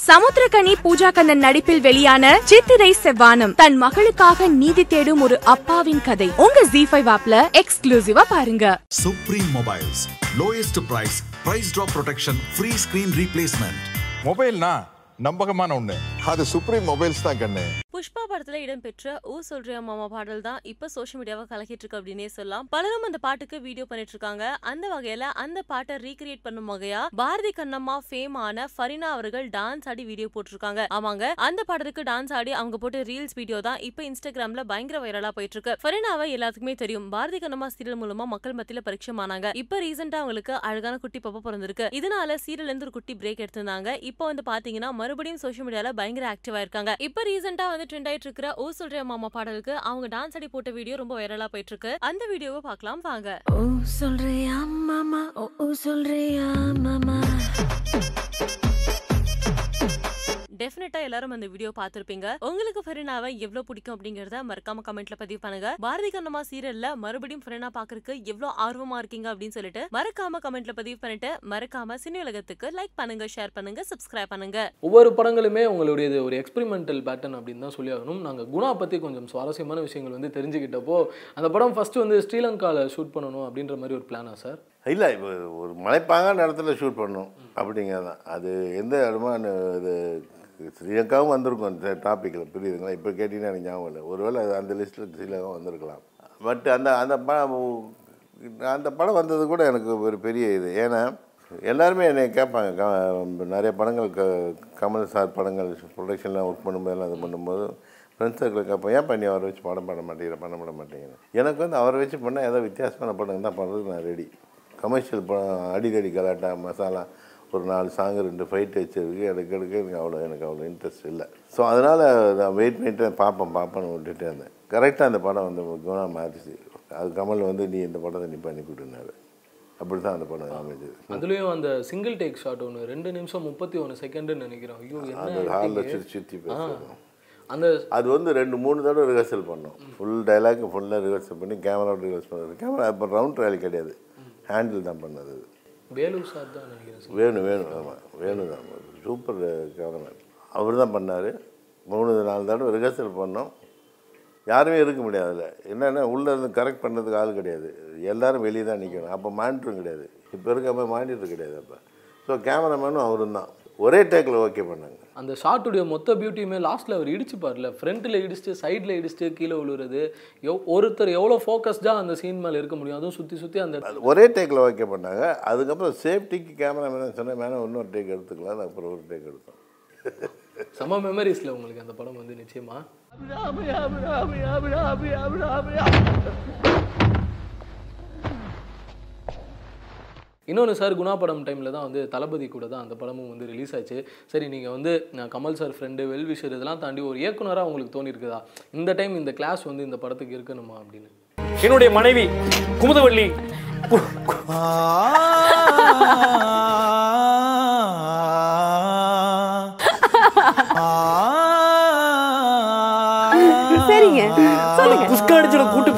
சமுத்திரகனி பூஜா கண்ணன் நடிப்பில் வெளியான சித்திரை செவ்வானம் தன் மகளுக்காக நீதி தேடும் ஒரு அப்பாவின் கதை உங்க ஜி ஃபைவ் ஆப்ல எக்ஸ்க்ளூசிவா பாருங்க Supreme Mobiles. Lowest price, price drop protection, free screen replacement. மொபைல்னா நம்பகமான ஒண்ணு அது சுப்ரீம் மொபைல்ஸ் தான் கண்ணு புஷ்பா படத்துல இடம்பெற்ற ஊ சொல்றியா மாமா பாடல் தான் இப்ப சோஷியல் மீடியாவை கலக்கிட்டு இருக்கு அப்படின்னே சொல்லலாம். பலரும் அந்த பாட்டுக்கு வீடியோ பண்ணிட்டு இருக்காங்க அந்த வகையில அந்த பாட்டை ரீக்ரியேட் பண்ணும் வகையா பாரதி கண்ணம்மா ஃபேம் ஆன ஃபரினா அவர்கள் டான்ஸ் ஆடி வீடியோ போட்டிருக்காங்க. ஆமாங்க அந்த பாடலுக்கு டான்ஸ் ஆடி அவங்க போட்ட ரீல்ஸ் வீடியோ தான் இப்ப இன்ஸ்டாகிராம்ல பயங்கர வைரலா போயிட்டு இருக்கு ஃபரினாவை எல்லாத்துக்குமே தெரியும். பாரதி கண்ணம்மா சீரியல் மூலமா மக்கள் மத்தியில பரிச்சயமானாங்க இப்ப ரீசெண்டா அவங்களுக்கு அழகான குட்டி பாப்பா பிறந்திருக்கு. இதனால சீரியல்ல இருந்து ஒரு குட்டி பிரேக் எடுத்திருந்தாங்க. இப்போ வந்து பாத்தீங்கன்னா மறுபடியும் சோஷியல் மீடியால பயங்கர ஆக்டிவா இருக்காங்க. இப்ப ரீசெண்டா வந்து ட்ரெண்ட் ஆயிட்டு இருக்கிற ஓ சொல்றியா மாமா பாடலுக்கு அவங்க டான்ஸ் ஆடி போட்ட வீடியோ ரொம்ப வைரலா போயிட்டு இருக்கு அந்த வீடியோவை பார்க்கலாம் வாங்க. ஓ சொல்றியா மாமா ஓ ஓ சொல்றியா மாமா டெஃபினட்டா எல்லாரும் அந்த வீடியோ பார்த்திருப்பீங்க. உங்களுக்கு ஃபெரினாவை எவ்வளவு பிடிக்கும் அப்படிங்கறத மறக்காம கமெண்ட்ல பதிவு பண்ணுங்க. பாரதி கண்ணம்மா சீரியல்ல மறுபடியும் ஃபெரினா பாக்குறதுக்கு எவ்வளவு ஆர்வமா இருக்கீங்க அப்படின்னு சொல்லிட்டு மறக்காம கமெண்ட்ல பதிவு பண்ணிட்டு மறக்காம சினி உலகத்துக்கு லைக் பண்ணுங்க ஷேர் பண்ணுங்க சப்ஸ்கிரைப் பண்ணுங்க. ஒவ்வொரு படங்களுமே உங்களுடையது ஒரு எக்ஸ்பெரிமெண்டல் பேட்டர்ன் அப்படின்னு தான் சொல்லி ஆகணும் நாங்கள் குணா பற்றி கொஞ்சம் சுவாரஸ்யமான விஷயங்கள் வந்து தெரிஞ்சுக்கிட்டப்போ அந்த படம் ஃபஸ்ட்டு வந்து ஸ்ரீலங்காவில் ஷூட் பண்ணணும் அப்படின்ற மாதிரி ஒரு பிளானா சார் இல்லை இப்போ ஒரு மலைப்பாங்கான இடத்துல ஷூட் பண்ணோம் அப்படிங்கிறது தான் அது எந்த இடமா இது ஸ்ரீலங்காவும் வந்திருக்கும் அந்த டாப்பிக்கில் புரியுதுங்களா? இப்போ கேட்டிங்கன்னா எனக்கு ஞாபகம் இல்லை. ஒருவேளை அது அந்த லிஸ்ட்டில் ஸ்ரீலங்காவும் வந்திருக்கலாம். பட் அந்த அந்த படம் அந்த படம் வந்தது கூட எனக்கு ஒரு பெரிய இது. ஏன்னா எல்லாருமே என்னை கேட்பாங்க. க- நிறைய படங்கள் க கமல் சார் படங்கள் ப்ரொடக்ஷன்லாம் ஒர்க் பண்ணும்போதெல்லாம் இது பண்ணும்போது ஃப்ரெண்ட்ஸ் சர்க்கிள் கேட்போம் ஏன் பண்ணி அவரை வச்சு படம் பண்ண மாட்டேங்கிற? பண்ண பண்ண மாட்டேங்கிறேன் எனக்கு வந்து அவரை வச்சு பண்ணால் ஏதோ வித்தியாசமான படம் தான் பண்ணுறதுக்கு நான் ரெடி கமர்ஷியல் படம் அடிதடி கலாட்டா மசாலா ஒரு நாலு சாங்கு ரெண்டு ஃபைட் வச்சிருக்கு. எனக்கு எடுக்க எனக்கு அவ்வளோ எனக்கு அவ்வளோ இன்ட்ரெஸ்ட் இல்லை. ஸோ அதனால் நான் வெயிட் பண்ணிட்டு பார்ப்பேன் பார்ப்பேன்னு விட்டுட்டே இருந்தேன். கரெக்டாக அந்த படம் வந்து குணம் மாறிச்சு. அது கமல் வந்து நீ இந்த படத்தை நீ பண்ணி கொடுனாரு அப்படி தான் அந்த படம் அமைஞ்சது. அதுலேயும் அந்த சிங்கிள் டேக் ஷாட் ஒன்று ரெண்டு நிமிஷம் முப்பத்தி ஒன்று செகண்டுன்னு நினைக்கிறோம் ஐயோ அந்த ஹாலில். சுற்றி சுற்றி ஆ. பேசுகிறோம் அந்த அது வந்து ரெண்டு மூணு தடவை ரிஹர்சல் பண்ணோம். ஃபுல் டைலாக் ஃபுல்லாக ரிஹர்சல் பண்ணி கேமராவோட ரிஹர்சல் பண்ணது. கேமரா இப்போ ரவுண்ட் ட்ரையல் கிடையாது. ஹேண்டில் தான் பண்ணது. வேலு சார் தான் நினைக்கிறேன் வேணும் வேணும் ஆமாம் வேணும் தான். சூப்பர் கேமராமேன் அவர் தான் பண்ணார். மூணு நாலு தடவை ரிஹர்சல் பண்ணோம். யாருமே இருக்க முடியாது அதில். என்னென்னா உள்ளே இருந்து கரெக்ட் பண்ணுறதுக்கு ஆள் கிடையாது. எல்லாரும் வெளியே தான் நிற்கணும் அப்போ மானிட்டரும் கிடையாது. இப்போ இருக்க மாதிரி மானிட்டர் கிடையாது அப்போ. ஸோ கேமராமேனும் அவரும் தான். ஒரே டேக்கில் ஓகே பண்ணாங்க. அந்த ஷாட்டுடைய மொத்த பியூட்டியுமே லாஸ்ட்டில் அவர் இடிச்சுப்பார்ல ஃப்ரண்ட்டில் இடிச்சுட்டு சைடில் இடிச்சுட்டு கீழே விழுறது எவ் ஒருத்தர் எவ்வளோ ஃபோக்கஸ்டாக அந்த சீன் மேலே இருக்க முடியும்? அதுவும் சுற்றி சுற்றி அந்த ஒரே டேக்கில் ஓகே பண்ணாங்க. அதுக்கப்புறம் சேஃப்டிக்கு கேமராமேன் சொன்னேன் மேலே இன்னொரு டேக் எடுத்துக்கலாம். அப்புறம் ஒரு டேக் எடுத்தோம். செம்ம மெமரிஸில் உங்களுக்கு அந்த படம் வந்து நிச்சயமா? இன்னொன்று சார் குணா படம் டைமில் தான் வந்து தளபதி கூட தான் அந்த படமும் வந்து ரிலீஸ் ஆச்சு. சரி நீங்கள் வந்து நான் கமல் சார் ஃப்ரெண்டு வெல்விஷர் இதெல்லாம் தாண்டி ஒரு இயக்குனராக உங்களுக்கு தோணியிருக்குதா இந்த டைம் இந்த கிளாஸ் வந்து இந்த படத்துக்கு இருக்கணுமா அப்படின்னு. என்னுடைய மனைவி குமுதவள்ளி சரிங்க அவளை குஸ்கா அடிச்சுட கூட்டு